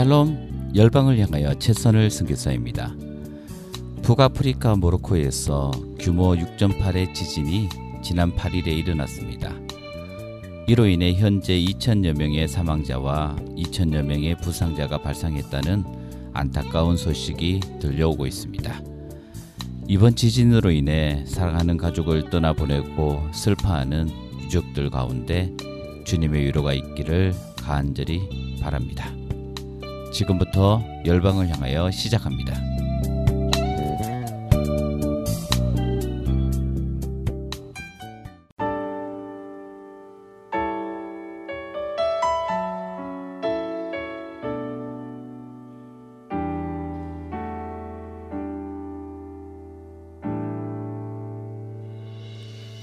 샬롬 열방을 향하여 최선을 선교사입니다. 북아프리카 모로코에서 규모 6.8의 지진이 지난 8일에 일어났습니다. 이로 인해 현재 2천여 명의 사망자와 2천여 명의 부상자가 발생했다는 안타까운 소식이 들려오고 있습니다. 이번 지진으로 인해 사랑하는 가족을 떠나보내고 슬퍼하는 유족들 가운데 주님의 위로가 있기를 간절히 바랍니다. 지금부터 열방을 향하여 시작합니다.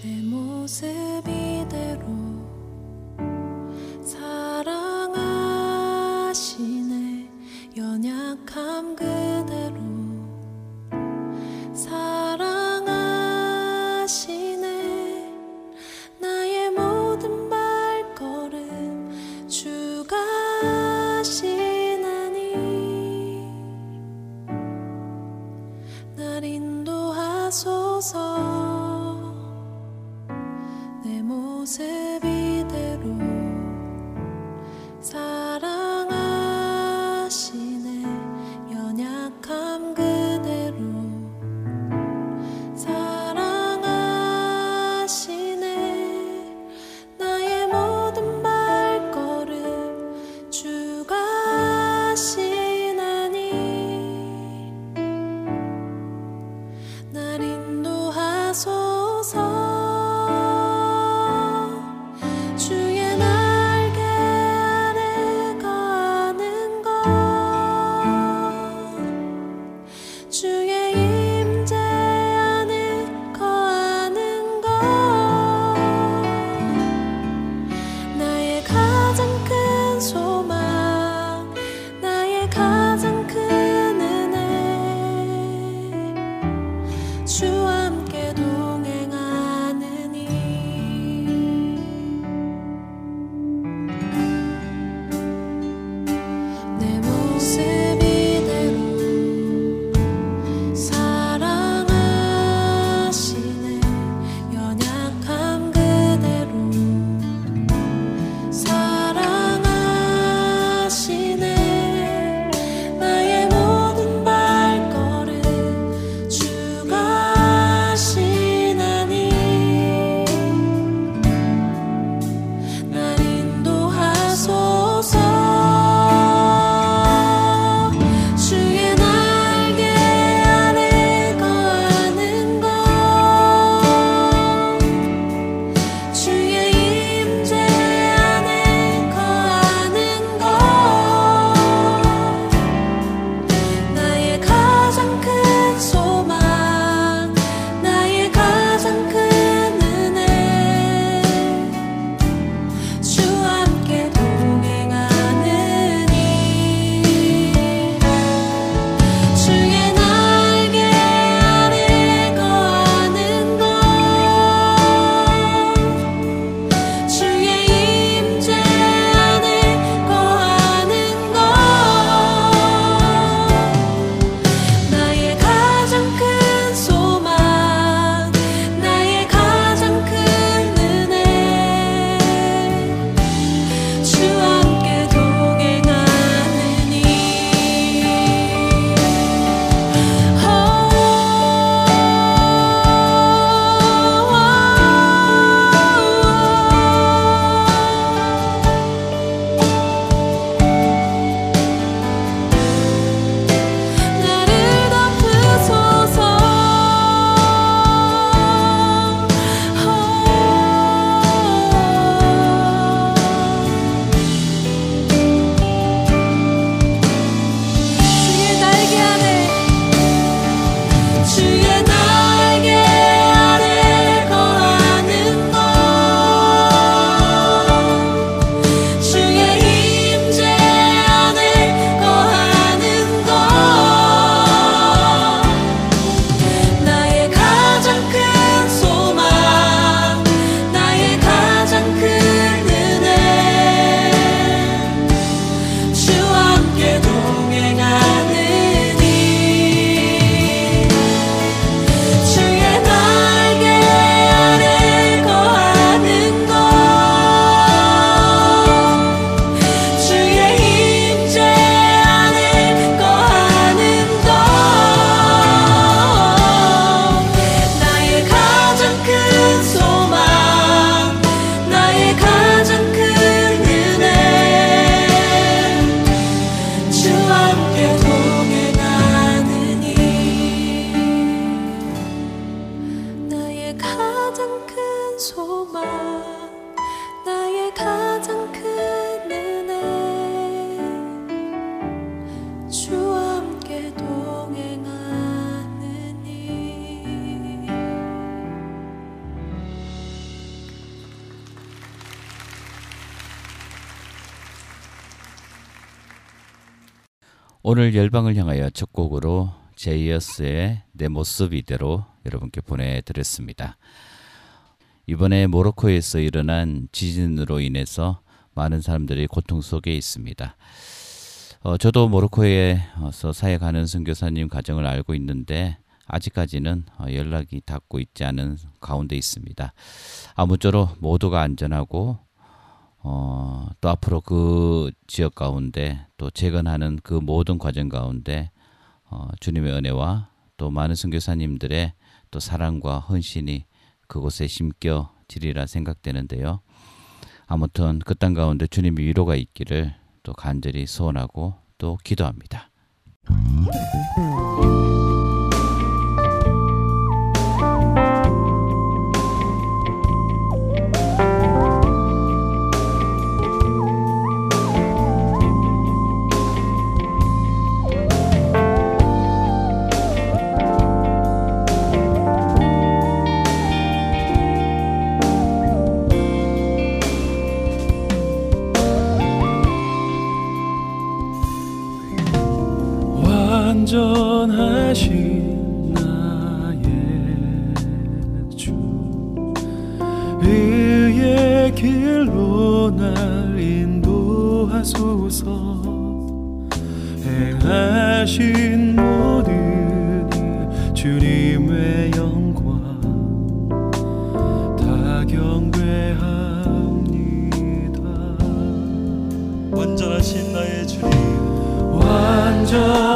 내 모습 이대로 열방을 향하여 첫 곡으로 제이어스의 내 모습 이대로 여러분께 보내드렸습니다. 이번에 모로코에서 일어난 지진으로 인해서 많은 사람들이 고통 속에 있습니다. 어, 저도 모로코에서 사역하는 선교사님 가정을 알고 있는데 아직까지는 어, 연락이 닿고 있지 않은 가운데 있습니다. 아무쪼록 모두가 안전하고 어, 또 앞으로 그 지역 가운데 또 재건하는 그 모든 과정 가운데 어, 주님의 은혜와 또 많은 선교사님들의 또 사랑과 헌신이 그곳에 심겨지리라 생각되는데요. 아무튼 그 땅 가운데 주님의 위로가 있기를 또 간절히 소원하고 또 기도합니다. 하소서 행하신 모든 일 주님의 영광 다 경배합니다. 완전하신 나의 주님. 완전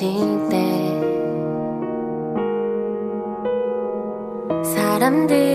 느껴질 때 사람들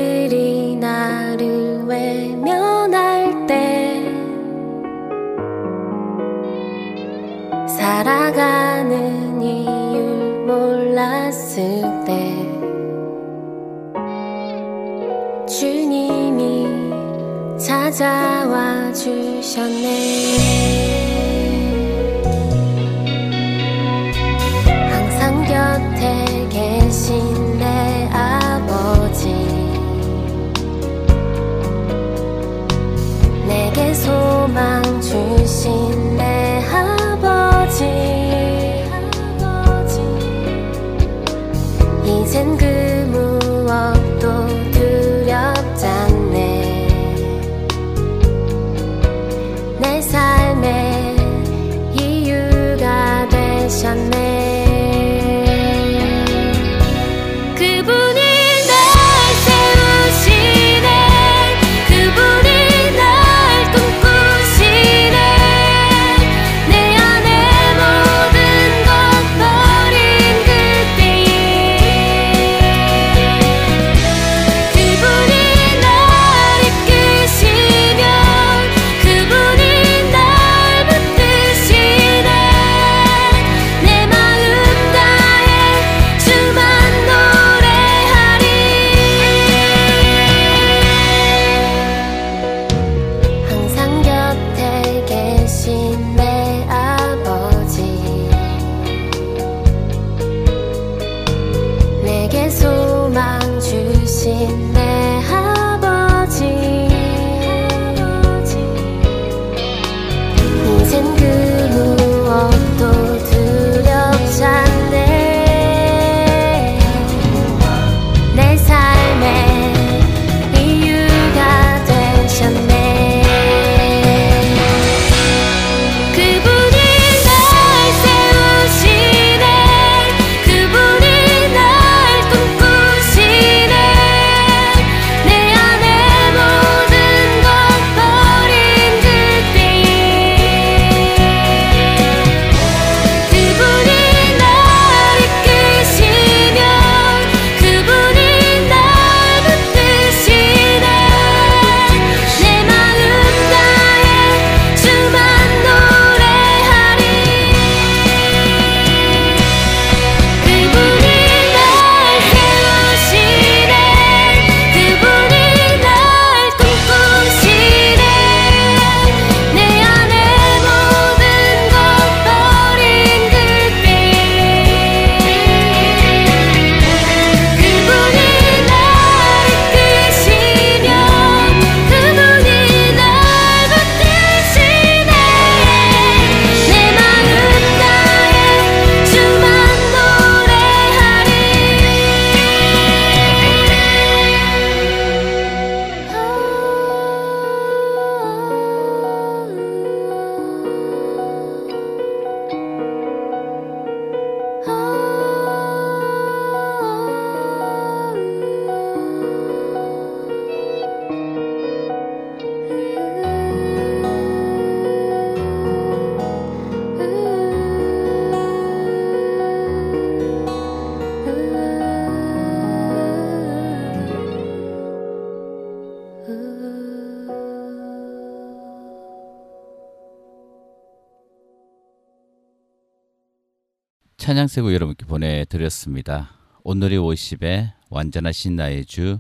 찬양세고 여러분께 보내드렸습니다. 오늘이 50에 완전하신 나의 주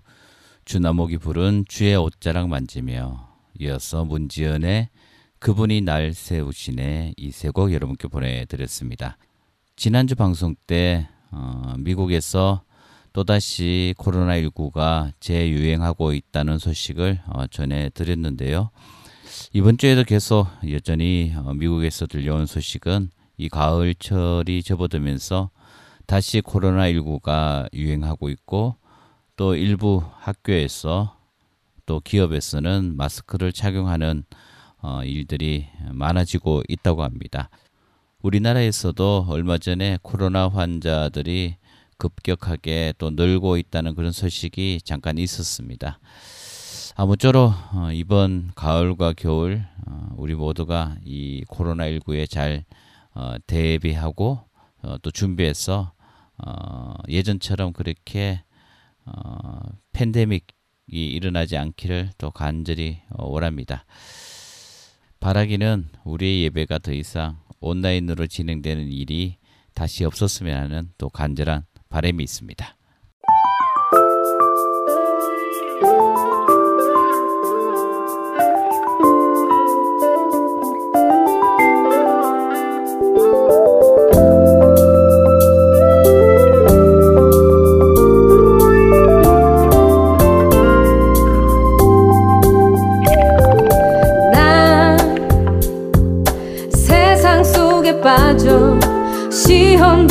주나목이 부른 주의 옷자락 만지며 이어서 문지연의 그분이 날 세우시네 이 세 곡 여러분께 보내드렸습니다. 지난주 방송 때 어, 미국에서 또다시 코로나19가 재유행하고 있다는 소식을 어, 전해드렸는데요. 이번 주에도 계속 여전히 어, 미국에서 들려온 소식은 이 가을철이 접어들면서 다시 코로나19가 유행하고 있고 또 일부 학교에서 또 기업에서는 마스크를 착용하는 어, 일들이 많아지고 있다고 합니다. 우리나라에서도 얼마 전에 코로나 환자들이 급격하게 또 늘고 있다는 그런 소식이 잠깐 있었습니다. 아무쪼록 어, 이번 가을과 겨울 어, 우리 모두가 이 코로나19에 잘 어, 대비하고 어, 또 준비해서 어, 예전처럼 그렇게 어, 팬데믹이 일어나지 않기를 또 간절히 어, 원합니다. 바라기는 우리의 예배가 더 이상 온라인으로 진행되는 일이 다시 없었으면 하는 또 간절한 바람이 있습니다. 마저 시험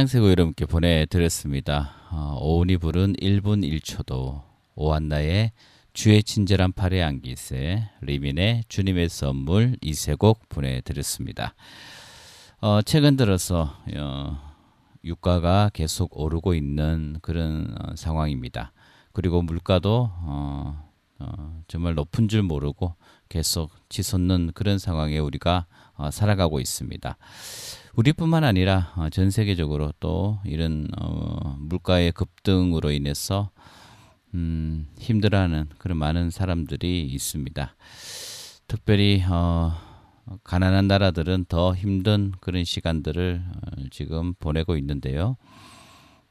찬양세고 여러분께 보내드렸습니다. 어, 오은이 부른 1분 1초도 오한나의 주의 친절한 팔에 안기세 리민의 주님의 선물 이세곡 보내드렸습니다. 어, 최근 들어서 어, 유가가 계속 오르고 있는 그런 어, 상황입니다. 그리고 물가도 어, 어, 정말 높은 줄 모르고 계속 치솟는 그런 상황에 우리가 어, 살아가고 있습니다. 우리뿐만 아니라 어, 전 세계적으로 또 이런 어, 물가의 급등으로 인해서 음, 힘들어하는 그런 많은 사람들이 있습니다. 특별히 어, 가난한 나라들은 더 힘든 그런 시간들을 어, 지금 보내고 있는데요.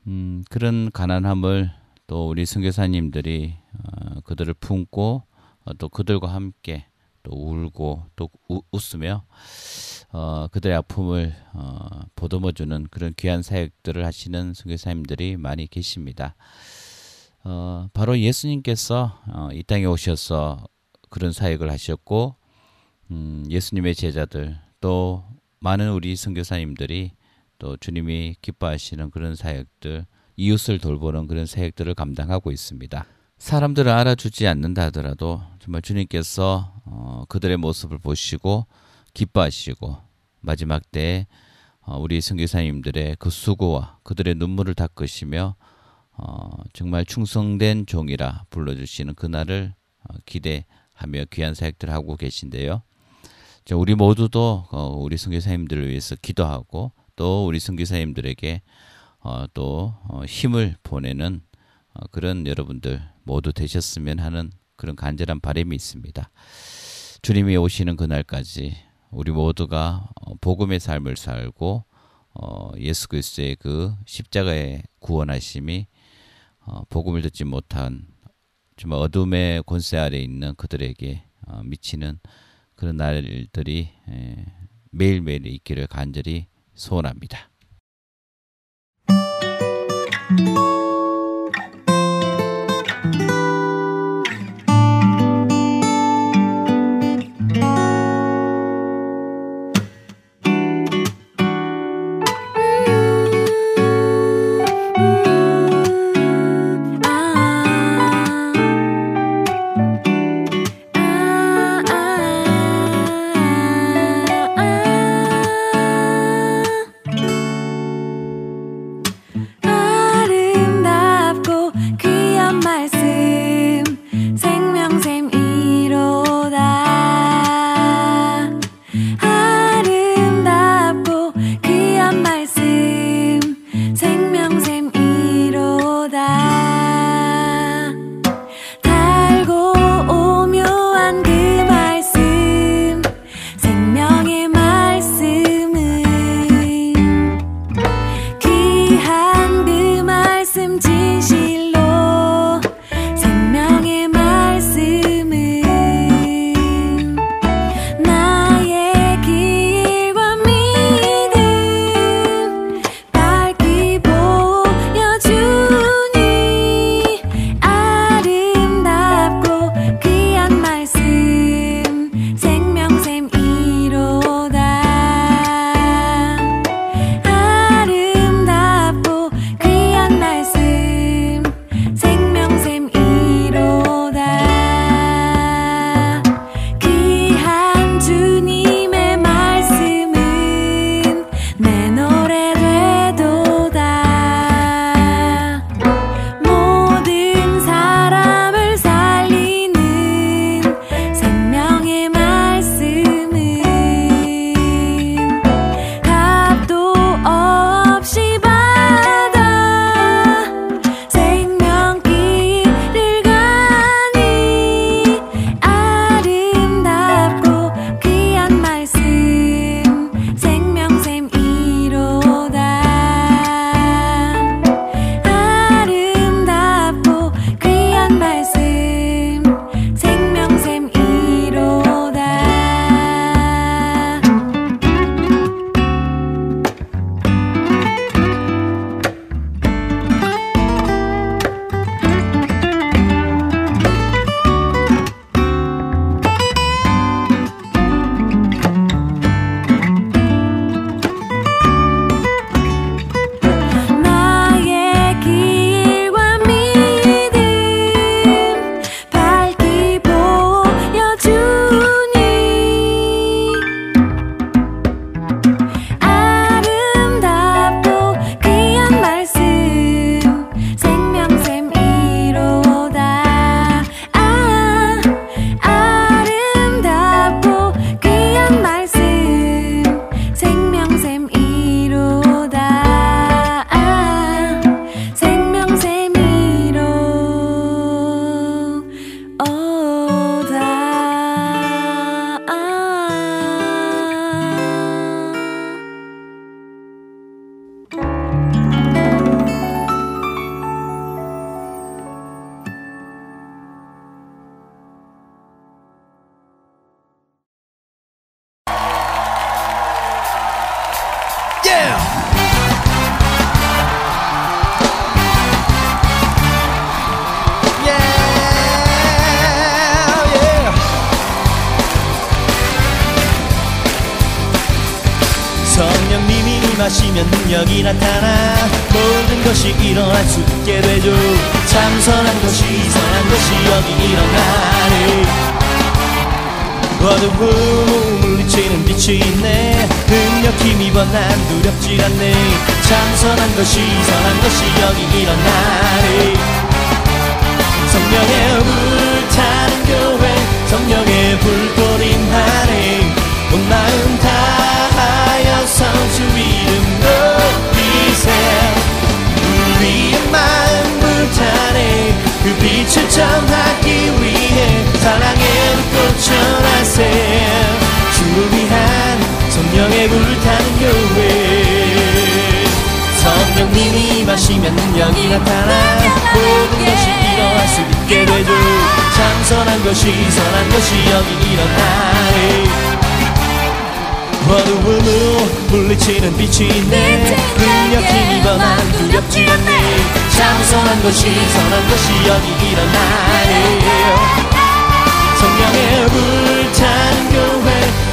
음, 그런 가난함을 또 우리 선교사님들이 어, 그들을 품고 어, 또 그들과 함께 또 울고 또 우, 웃으며 어, 그들의 아픔을 어, 보듬어주는 그런 귀한 사역들을 하시는 선교사님들이 많이 계십니다. 어, 바로 예수님께서 어, 이 땅에 오셔서 그런 사역을 하셨고 음, 예수님의 제자들 또 많은 우리 선교사님들이 또 주님이 기뻐하시는 그런 사역들 이웃을 돌보는 그런 사역들을 감당하고 있습니다. 사람들을 알아주지 않는다 하더라도 정말 주님께서 어, 그들의 모습을 보시고 기뻐하시고 마지막 때에 어, 우리 선교사님들의 그 수고와 그들의 눈물을 닦으시며 어, 정말 충성된 종이라 불러주시는 그날을 어, 기대하며 귀한 사역들을 하고 계신데요. 자, 우리 모두도 어, 우리 선교사님들을 위해서 기도하고 또 우리 선교사님들에게 어, 또 어, 힘을 보내는 어, 그런 여러분들 모두 되셨으면 하는 그런 간절한 바람이 있습니다. 주님이 오시는 그날까지 우리 모두가 어, 복음의 삶을 살고 어, 예수 그리스도의 그 십자가의 구원하심이 어, 복음을 듣지 못한 정말 어둠의 권세 아래 있는 그들에게 어, 미치는 그런 날들이 에, 매일매일 있기를 간절히 소원합니다.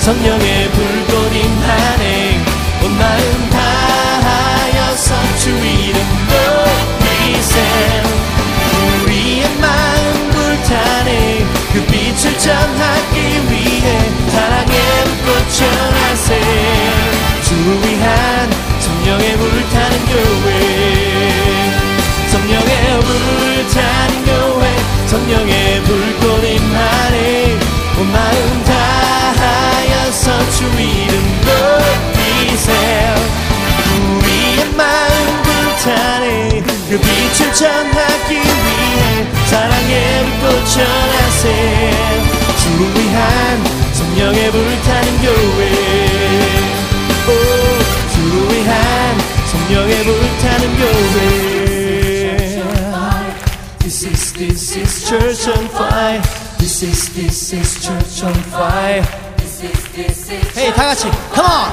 성령의 불꽃 임하네. 온 마음 다하여서 주 이름 높이세. 우리의 마음 불타네. 그 빛을 전하기 위해 사랑의 불꽃 전하세. 주를 위한 성령의 불타는 교회. 성령의 불타는 교회. 성령 그 전하기 위해 사랑의 불꽃 전하세 주를 위한 성령의 불타는 교회 오 주를 위한 성령의 불타는 교회 This is this is church on fire This is this is church on fire 헤이 다 같이 come on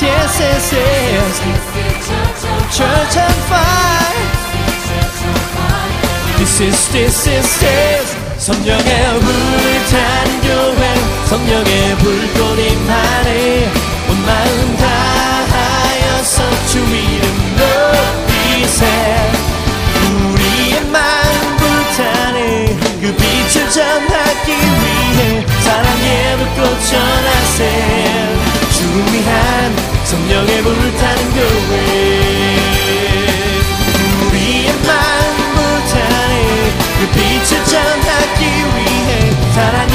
Yes yes yes church on fire This is this is this 성령의 불탄 교회 성령의 불꽃 임하네 온 마음 다하여서 주 이름 높이세 우리의 마음 불타네 그 빛을 전하기 위해 사랑의 불꽃 전하세. 주를 위한 성령의 불타는 교회 위해 사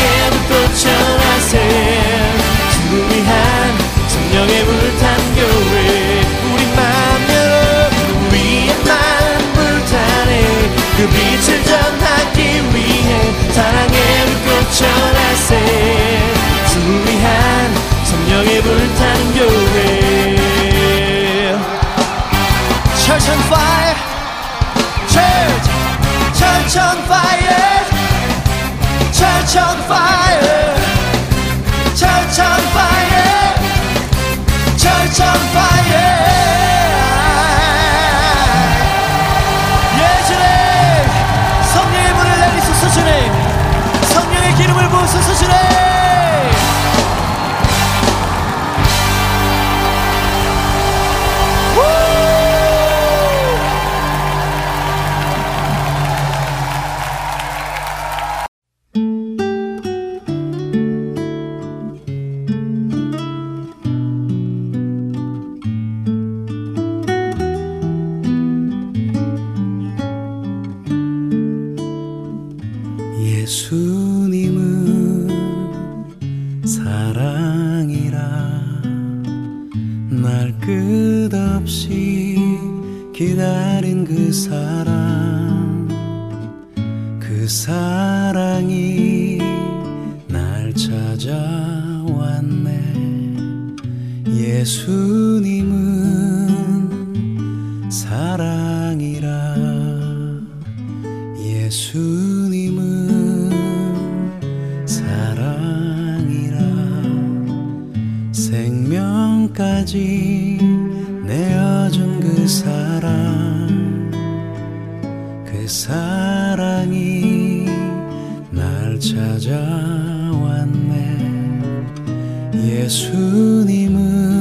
예수님은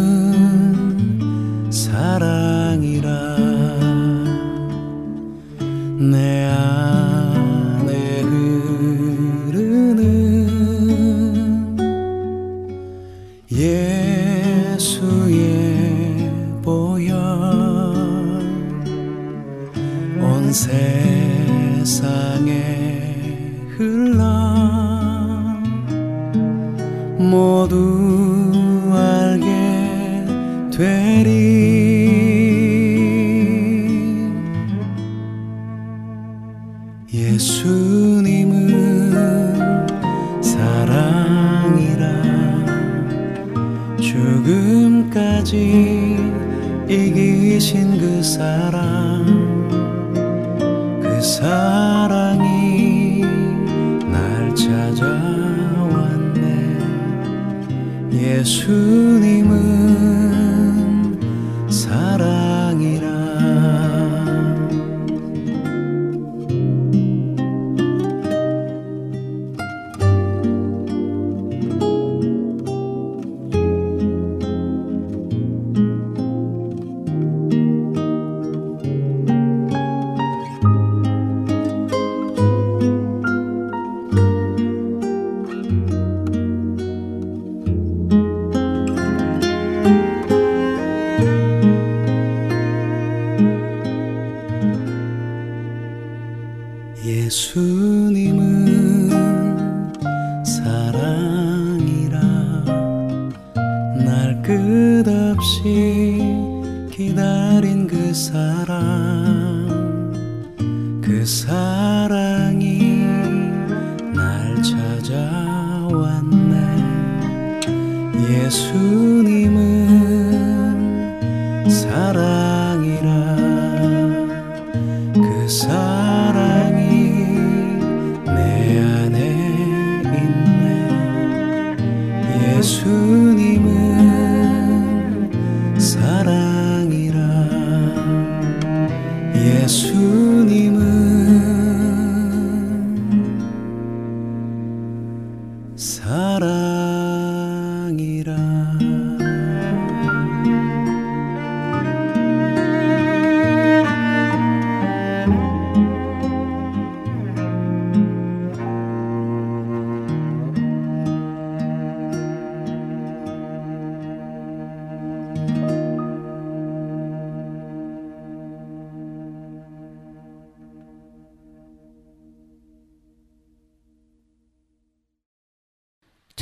예수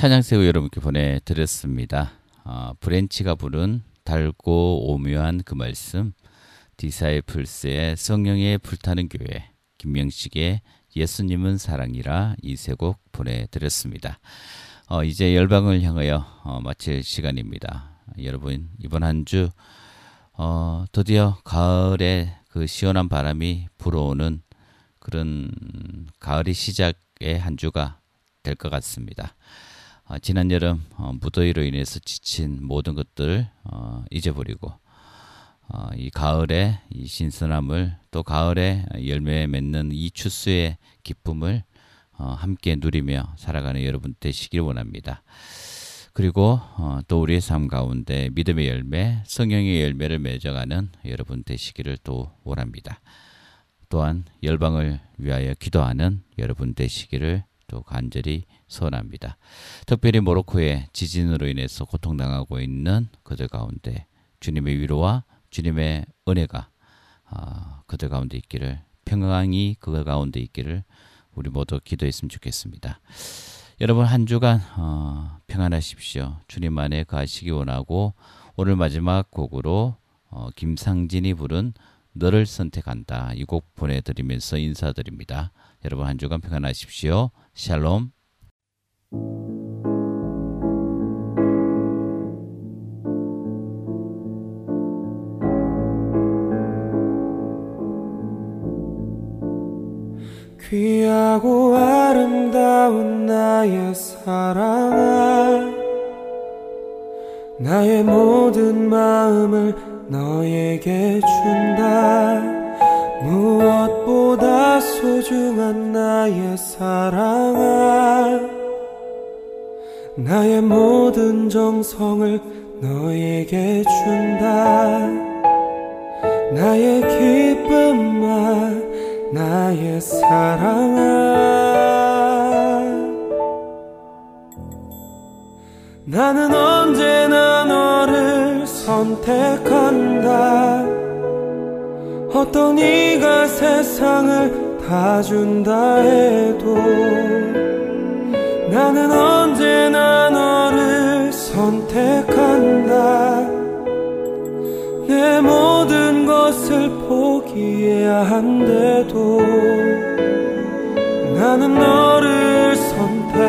찬양새우 여러분께 보내드렸습니다. 아, 브렌치가 부른 달고 오묘한 그 말씀, 디사이플스의 성령의 불타는 교회, 김명식의 예수님은 사랑이라 이세곡 보내드렸습니다. 어, 이제 열방을 향하여 어, 마칠 시간입니다. 여러분 이번 한주 어, 드디어 가을에 그 시원한 바람이 불어오는 그런 가을의 시작의 한 주가 될 것 같습니다. 어, 지난 여름 어, 무더위로 인해서 지친 모든 것들을 어, 잊어버리고 어, 이 가을에 이 신선함을 또 가을에 열매 맺는 이 추수의 기쁨을 어, 함께 누리며 살아가는 여러분 되시길 원합니다. 그리고 어, 또 우리의 삶 가운데 믿음의 열매, 성령의 열매를 맺어가는 여러분 되시기를 또 원합니다. 또한 열방을 위하여 기도하는 여러분 되시기를 또 간절히 소원합니다. 특별히 모로코의 지진으로 인해서 고통당하고 있는 그들 가운데 주님의 위로와 주님의 은혜가 아, 그들 가운데 있기를 평강이 그들 가운데 있기를 우리 모두 기도했으면 좋겠습니다. 여러분 한 주간 어, 평안하십시오. 주님 안에 가시기 원하고 오늘 마지막 곡으로 어, 김상진이 부른 너를 선택한다 이 곡 보내드리면서 인사드립니다. 여러분 한 주간 평안하십시오. 샬롬. 귀하고 아름다운 나의 사랑아 나의 모든 마음을 너에게 준다 무엇보다 소중한 나의 사랑아 나의 모든 정성을 너에게 준다. 나의 기쁨아 나의 사랑아 나는 언제나 너를 선택한다. 어떤 이가 세상을 다 준다 해도 나는 언제나 너를 선택한다. 내 모든 것을 포기해야 한데도 나는 너를 선택한다.